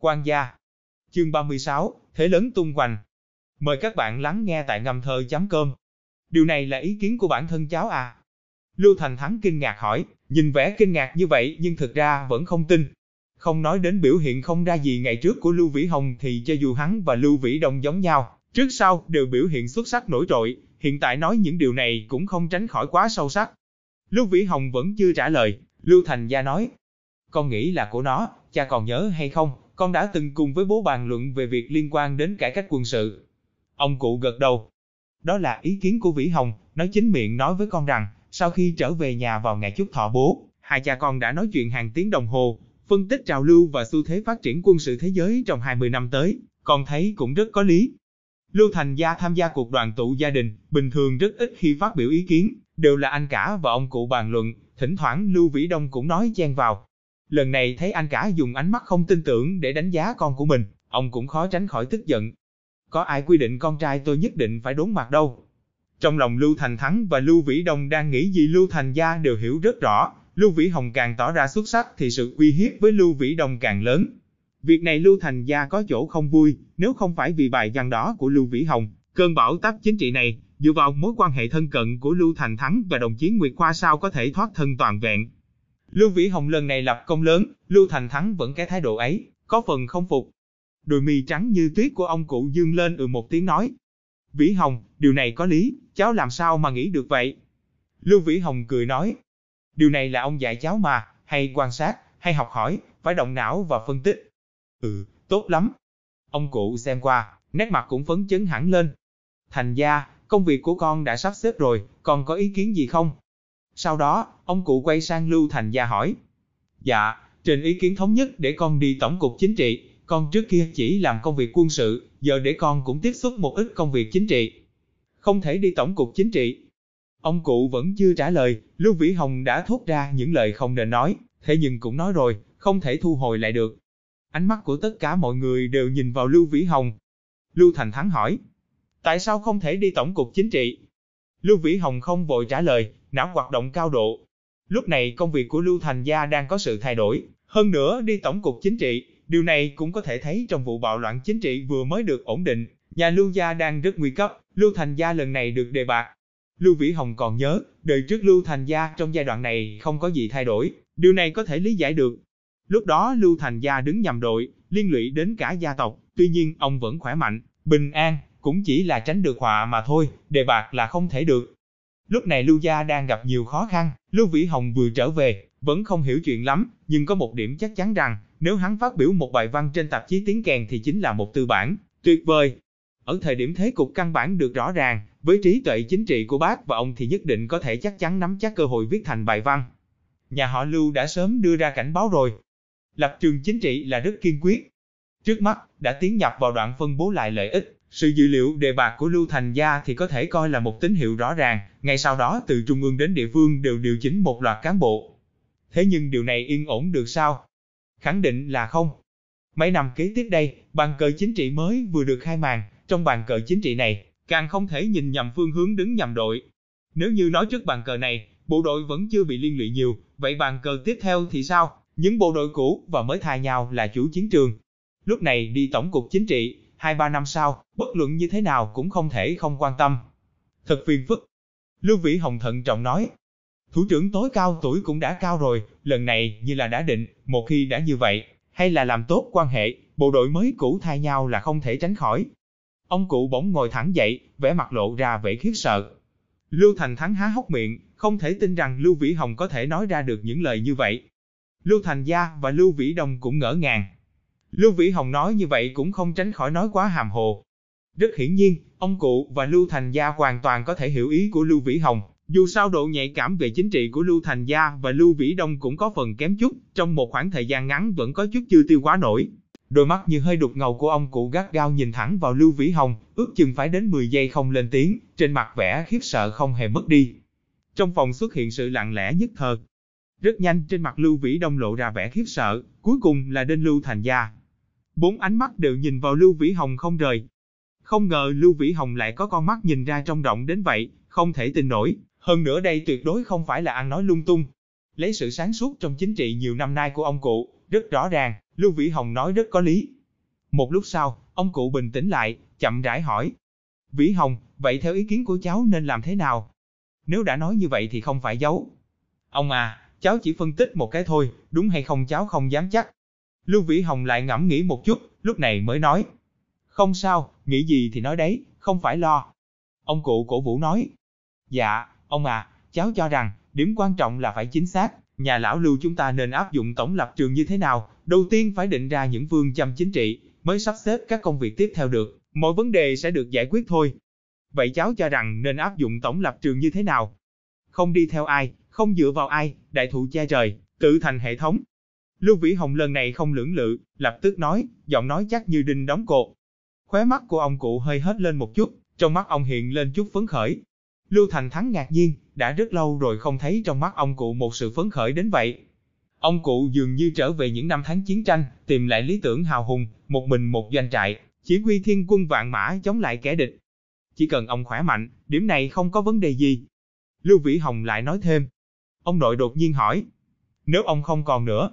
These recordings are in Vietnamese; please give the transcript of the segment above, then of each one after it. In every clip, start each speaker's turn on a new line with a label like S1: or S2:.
S1: Quan gia Chương 36, Thế lớn tung hoành Mời các bạn lắng nghe tại ngâm thơ.com Điều này là ý kiến của bản thân cháu à? Lưu Thành Thắng kinh ngạc hỏi, nhìn vẻ kinh ngạc như vậy nhưng thực ra vẫn không tin. Không nói đến biểu hiện không ra gì ngày trước của Lưu Vĩ Hồng thì cho dù hắn và Lưu Vĩ Đông giống nhau, trước sau đều biểu hiện xuất sắc nổi trội, hiện tại nói những điều này cũng không tránh khỏi quá sâu sắc. Lưu Vĩ Hồng vẫn chưa trả lời, Lưu Thành Gia nói, con nghĩ là của nó, cha còn nhớ hay không, con đã từng cùng với bố bàn luận về việc liên quan đến cải cách quân sự. Ông cụ gật đầu. Đó là ý kiến của Vĩ Hồng, nói chính miệng nói với con rằng, sau khi trở về nhà vào ngày chúc thọ bố, hai cha con đã nói chuyện hàng tiếng đồng hồ, phân tích trào lưu và xu thế phát triển quân sự thế giới trong 20 năm tới, con thấy cũng rất có lý. Lưu Thành Gia tham gia cuộc đoàn tụ gia đình, bình thường rất ít khi phát biểu ý kiến, đều là anh cả và ông cụ bàn luận, thỉnh thoảng Lưu Vĩ Đông cũng nói chen vào. Lần này thấy anh cả dùng ánh mắt không tin tưởng để đánh giá con của mình, ông cũng khó tránh khỏi tức giận. Có ai quy định con trai tôi nhất định phải đốn mặt đâu. Trong lòng Lưu Thành Thắng và Lưu Vĩ Đông đang nghĩ gì Lưu Thành Gia đều hiểu rất rõ, Lưu Vĩ Hồng càng tỏ ra xuất sắc thì sự uy hiếp với Lưu Vĩ Đông càng lớn. Việc này Lưu Thành Gia có chỗ không vui, nếu không phải vì bài văn đó của Lưu Vĩ Hồng, cơn bão táp chính trị này, dựa vào mối quan hệ thân cận của Lưu Thành Thắng và đồng chí Nguyệt Khoa sao có thể thoát thân toàn vẹn. Lưu Vĩ Hồng lần này lập công lớn, Lưu Thành Thắng vẫn cái thái độ ấy, có phần không phục. Đôi mi trắng như tuyết của ông cụ dương lên ừ một tiếng nói. Vĩ Hồng, điều này có lý, cháu làm sao mà nghĩ được vậy? Lưu Vĩ Hồng cười nói. Điều này là ông dạy cháu mà, hay quan sát, hay học hỏi, phải động não và phân tích. Ừ, tốt lắm. Ông cụ xem qua, nét mặt cũng phấn chấn hẳn lên. Thành gia, công việc của con đã sắp xếp rồi, còn có ý kiến gì không? Sau đó, ông cụ quay sang Lưu Thành Gia hỏi. Dạ, trên ý kiến thống nhất để con đi tổng cục chính trị, con trước kia chỉ làm công việc quân sự, giờ để con cũng tiếp xúc một ít công việc chính trị. Không thể đi tổng cục chính trị. Ông cụ vẫn chưa trả lời, Lưu Vĩ Hồng đã thốt ra những lời không nên nói, thế nhưng cũng nói rồi, không thể thu hồi lại được. Ánh mắt của tất cả mọi người đều nhìn vào Lưu Vĩ Hồng. Lưu Thành Thắng hỏi, tại sao không thể đi tổng cục chính trị? Lưu Vĩ Hồng không vội trả lời, não hoạt động cao độ. Lúc này công việc của Lưu Thành Gia đang có sự thay đổi, hơn nữa đi tổng cục chính trị, điều này cũng có thể thấy trong vụ bạo loạn chính trị vừa mới được ổn định, nhà Lưu Gia đang rất nguy cấp, Lưu Thành Gia lần này được đề bạt. Lưu Vĩ Hồng còn nhớ, đời trước Lưu Thành Gia trong giai đoạn này không có gì thay đổi, điều này có thể lý giải được. Lúc đó Lưu Thành Gia đứng nhầm đội, liên lụy đến cả gia tộc, tuy nhiên ông vẫn khỏe mạnh, bình an, cũng chỉ là tránh được họa mà thôi, đề bạc là không thể được. Lúc này Lưu Gia đang gặp nhiều khó khăn, Lưu Vĩ Hồng vừa trở về, vẫn không hiểu chuyện lắm, nhưng có một điểm chắc chắn rằng, nếu hắn phát biểu một bài văn trên tạp chí tiếng kèn thì chính là một tư bản, tuyệt vời. Ở thời điểm thế cục căn bản được rõ ràng, với trí tuệ chính trị của bác và ông thì nhất định có thể chắc chắn nắm chắc cơ hội viết thành bài văn. Nhà họ Lưu đã sớm đưa ra cảnh báo rồi. Lập trường chính trị là rất kiên quyết. Trước mắt, đã tiến nhập vào đoạn phân bố lại lợi ích, sự dự liệu đề bạc của Lưu Thành Gia thì có thể coi là một tín hiệu rõ ràng, ngay sau đó từ trung ương đến địa phương đều điều chỉnh một loạt cán bộ. Thế nhưng điều này yên ổn được sao? Khẳng định là không. Mấy năm kế tiếp đây, bàn cờ chính trị mới vừa được khai màn, trong bàn cờ chính trị này, càng không thể nhìn nhầm phương hướng đứng nhầm đội. Nếu như nói trước bàn cờ này, bộ đội vẫn chưa bị liên lụy nhiều, vậy bàn cờ tiếp theo thì sao? Những bộ đội cũ và mới thay nhau là chủ chiến trường. Lúc này đi tổng cục chính trị, hai ba năm sau, bất luận như thế nào cũng không thể không quan tâm. Thật phiền phức. Lưu Vĩ Hồng thận trọng nói. Thủ trưởng tối cao tuổi cũng đã cao rồi, lần này như là đã định, một khi đã như vậy, hay là làm tốt quan hệ, bộ đội mới cũ thay nhau là không thể tránh khỏi. Ông cụ bỗng ngồi thẳng dậy, vẻ mặt lộ ra vẻ khiếp sợ. Lưu Thành Thắng há hốc miệng, không thể tin rằng Lưu Vĩ Hồng có thể nói ra được những lời như vậy. Lưu Thành Gia và Lưu Vĩ Đông cũng ngỡ ngàng, Lưu Vĩ Hồng nói như vậy cũng không tránh khỏi nói quá hàm hồ. Rất hiển nhiên, ông cụ và Lưu Thành Gia hoàn toàn có thể hiểu ý của Lưu Vĩ Hồng. Dù sao độ nhạy cảm về chính trị của Lưu Thành Gia và Lưu Vĩ Đông cũng có phần kém chút, trong một khoảng thời gian ngắn vẫn có chút chưa tiêu quá nổi. Đôi mắt như hơi đục ngầu của ông cụ gắt gao nhìn thẳng vào Lưu Vĩ Hồng, ước chừng phải đến 10 giây không lên tiếng, trên mặt vẻ khiếp sợ không hề mất đi. Trong phòng xuất hiện sự lặng lẽ nhất thời. Rất nhanh trên mặt Lưu Vĩ Đông lộ ra vẻ khiếp sợ, cuối cùng là đến Lưu Thành Gia. Bốn ánh mắt đều nhìn vào Lưu Vĩ Hồng không rời. Không ngờ Lưu Vĩ Hồng lại có con mắt nhìn ra trong rộng đến vậy, không thể tin nổi. Hơn nữa đây tuyệt đối không phải là ăn nói lung tung. Lấy sự sáng suốt trong chính trị nhiều năm nay của ông cụ, rất rõ ràng, Lưu Vĩ Hồng nói rất có lý. Một lúc sau, ông cụ bình tĩnh lại, chậm rãi hỏi. Vĩ Hồng, vậy theo ý kiến của cháu nên làm thế nào? Nếu đã nói như vậy thì không phải giấu. Ông à, cháu chỉ phân tích một cái thôi, đúng hay không cháu không dám chắc. Lưu Vĩ Hồng lại ngẫm nghĩ một chút, lúc này mới nói. Không sao, nghĩ gì thì nói đấy, không phải lo. Ông cụ cổ vũ nói. Dạ, ông à, cháu cho rằng, điểm quan trọng là phải chính xác, nhà lão lưu chúng ta nên áp dụng tổng lập trường như thế nào, đầu tiên phải định ra những phương châm chính trị, mới sắp xếp các công việc tiếp theo được, mọi vấn đề sẽ được giải quyết thôi. Vậy cháu cho rằng nên áp dụng tổng lập trường như thế nào? Không đi theo ai, không dựa vào ai, đại thụ che trời, tự thành hệ thống. Lưu Vĩ Hồng lần này không lưỡng lự, lập tức nói, giọng nói chắc như đinh đóng cột. Khóe mắt của ông cụ hơi hết lên một chút, trong mắt ông hiện lên chút phấn khởi. Lưu Thành Thắng ngạc nhiên, đã rất lâu rồi không thấy trong mắt ông cụ một sự phấn khởi đến vậy. Ông cụ dường như trở về những năm tháng chiến tranh, tìm lại lý tưởng hào hùng, một mình một doanh trại, chỉ huy thiên quân vạn mã chống lại kẻ địch. Chỉ cần ông khỏe mạnh, điểm này không có vấn đề gì. Lưu Vĩ Hồng lại nói thêm. Ông nội đột nhiên hỏi. Nếu ông không còn nữa.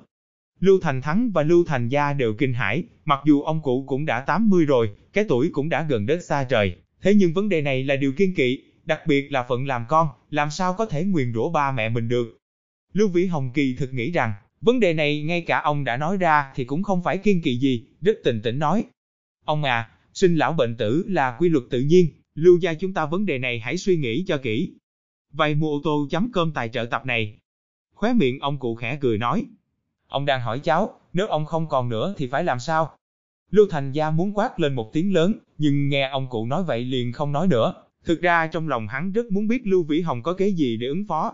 S1: Lưu Thành Thắng và Lưu Thành Gia đều kinh hãi, mặc dù ông cụ cũng đã 80 rồi, cái tuổi cũng đã gần đất xa trời. Thế nhưng vấn đề này là điều kiên kỵ, đặc biệt là phận làm con, làm sao có thể nguyền rủa ba mẹ mình được. Lưu Vĩ Hồng kỳ thực nghĩ rằng, vấn đề này ngay cả ông đã nói ra thì cũng không phải kiên kỵ gì, rất tình tĩnh nói. Ông à, sinh lão bệnh tử là quy luật tự nhiên, lưu gia chúng ta vấn đề này hãy suy nghĩ cho kỹ. Vậy mua ô tô chấm cơm tài trợ tập này. Khóe miệng ông cụ khẽ cười nói. Ông đang hỏi cháu, nếu ông không còn nữa thì phải làm sao? Lưu Thành Gia muốn quát lên một tiếng lớn, nhưng nghe ông cụ nói vậy liền không nói nữa. Thực ra trong lòng hắn rất muốn biết Lưu Vĩ Hồng có kế gì để ứng phó.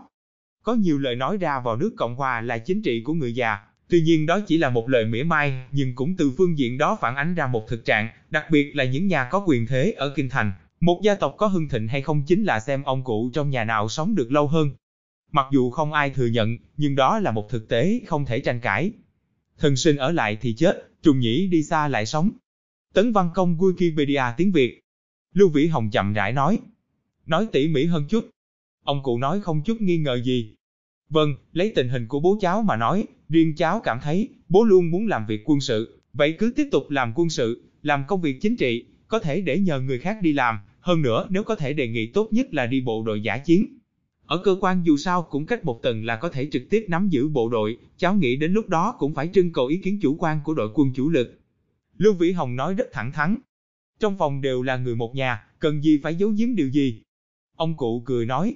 S1: Có nhiều lời nói ra vào nước Cộng Hòa là chính trị của người già, tuy nhiên đó chỉ là một lời mỉa mai, nhưng cũng từ phương diện đó phản ánh ra một thực trạng, đặc biệt là những nhà có quyền thế ở Kinh Thành. Một gia tộc có hưng thịnh hay không chính là xem ông cụ trong nhà nào sống được lâu hơn. Mặc dù không ai thừa nhận, nhưng đó là một thực tế không thể tranh cãi. Thần sinh ở lại thì chết, trùng nhĩ đi xa lại sống. Tấn Văn Công Wikipedia tiếng Việt Lưu Vĩ Hồng chậm rãi nói. Nói tỉ mỉ hơn chút. Ông cụ nói không chút nghi ngờ gì. Vâng, lấy tình hình của bố cháu mà nói, riêng cháu cảm thấy, bố luôn muốn làm việc quân sự, vậy cứ tiếp tục làm quân sự, làm công việc chính trị, có thể để nhờ người khác đi làm, hơn nữa nếu có thể đề nghị tốt nhất là đi bộ đội giả chiến. Ở cơ quan dù sao cũng cách một tầng là có thể trực tiếp nắm giữ bộ đội, cháu nghĩ đến lúc đó cũng phải trưng cầu ý kiến chủ quan của đội quân chủ lực. Lưu Vĩ Hồng nói rất thẳng thắn, trong phòng đều là người một nhà, cần gì phải giấu giếm điều gì. Ông cụ cười nói,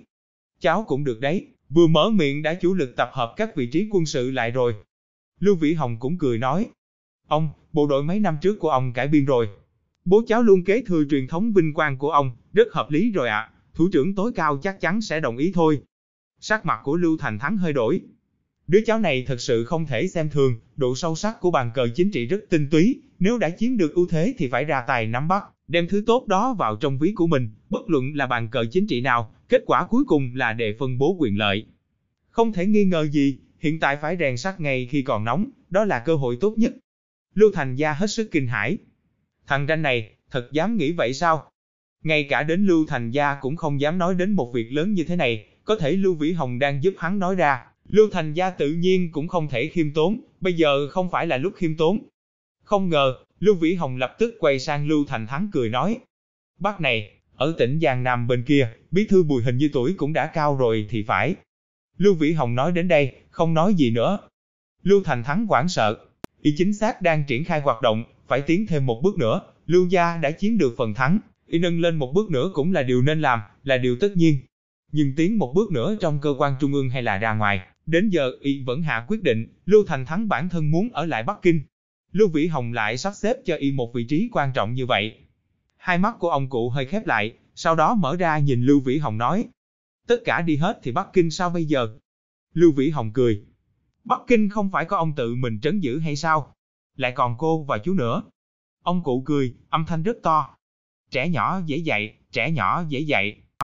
S1: cháu cũng được đấy, vừa mở miệng đã chủ lực tập hợp các vị trí quân sự lại rồi. Lưu Vĩ Hồng cũng cười nói, ông, bộ đội mấy năm trước của ông cải biên rồi. Bố cháu luôn kế thừa truyền thống vinh quang của ông, rất hợp lý rồi ạ, thủ trưởng tối cao chắc chắn sẽ đồng ý thôi. Sắc mặt của Lưu Thành Thắng hơi đổi. Đứa cháu này thật sự không thể xem thường, độ sâu sắc của bàn cờ chính trị rất tinh túy, nếu đã chiếm được ưu thế thì phải ra tài nắm bắt, đem thứ tốt đó vào trong ví của mình, bất luận là bàn cờ chính trị nào, kết quả cuối cùng là để phân bố quyền lợi. Không thể nghi ngờ gì, hiện tại phải rèn sắt ngay khi còn nóng, đó là cơ hội tốt nhất. Lưu Thành Gia hết sức kinh hãi. Thằng ranh này, thật dám nghĩ vậy sao? Ngay cả đến Lưu Thành Gia cũng không dám nói đến một việc lớn như thế này, có thể Lưu Vĩ Hồng đang giúp hắn nói ra. Lưu Thành Gia tự nhiên cũng không thể khiêm tốn, bây giờ không phải là lúc khiêm tốn, không ngờ, Lưu Vĩ Hồng lập tức quay sang Lưu Thành Thắng cười nói. Bác này, ở tỉnh Giang Nam bên kia, bí thư bùi hình như tuổi cũng đã cao rồi thì phải. Lưu Vĩ Hồng nói đến đây, không nói gì nữa. Lưu Thành Thắng hoảng sợ, y chính xác đang triển khai hoạt động, phải tiến thêm một bước nữa, Lưu Gia đã chiếm được phần thắng, y nâng lên một bước nữa cũng là điều nên làm, là điều tất nhiên. Nhưng tiến một bước nữa trong cơ quan trung ương hay là ra ngoài, đến giờ y vẫn hạ quyết định, Lưu Thành Thắng bản thân muốn ở lại Bắc Kinh, Lưu Vĩ Hồng lại sắp xếp cho y một vị trí quan trọng như vậy. Hai mắt của ông cụ hơi khép lại, sau đó mở ra nhìn Lưu Vĩ Hồng nói. Tất cả đi hết thì Bắc Kinh sao bây giờ? Lưu Vĩ Hồng cười. Bắc Kinh không phải có ông tự mình trấn giữ hay sao? Lại còn cô và chú nữa. Ông cụ cười, âm thanh rất to. Trẻ nhỏ dễ dạy, trẻ nhỏ dễ dạy.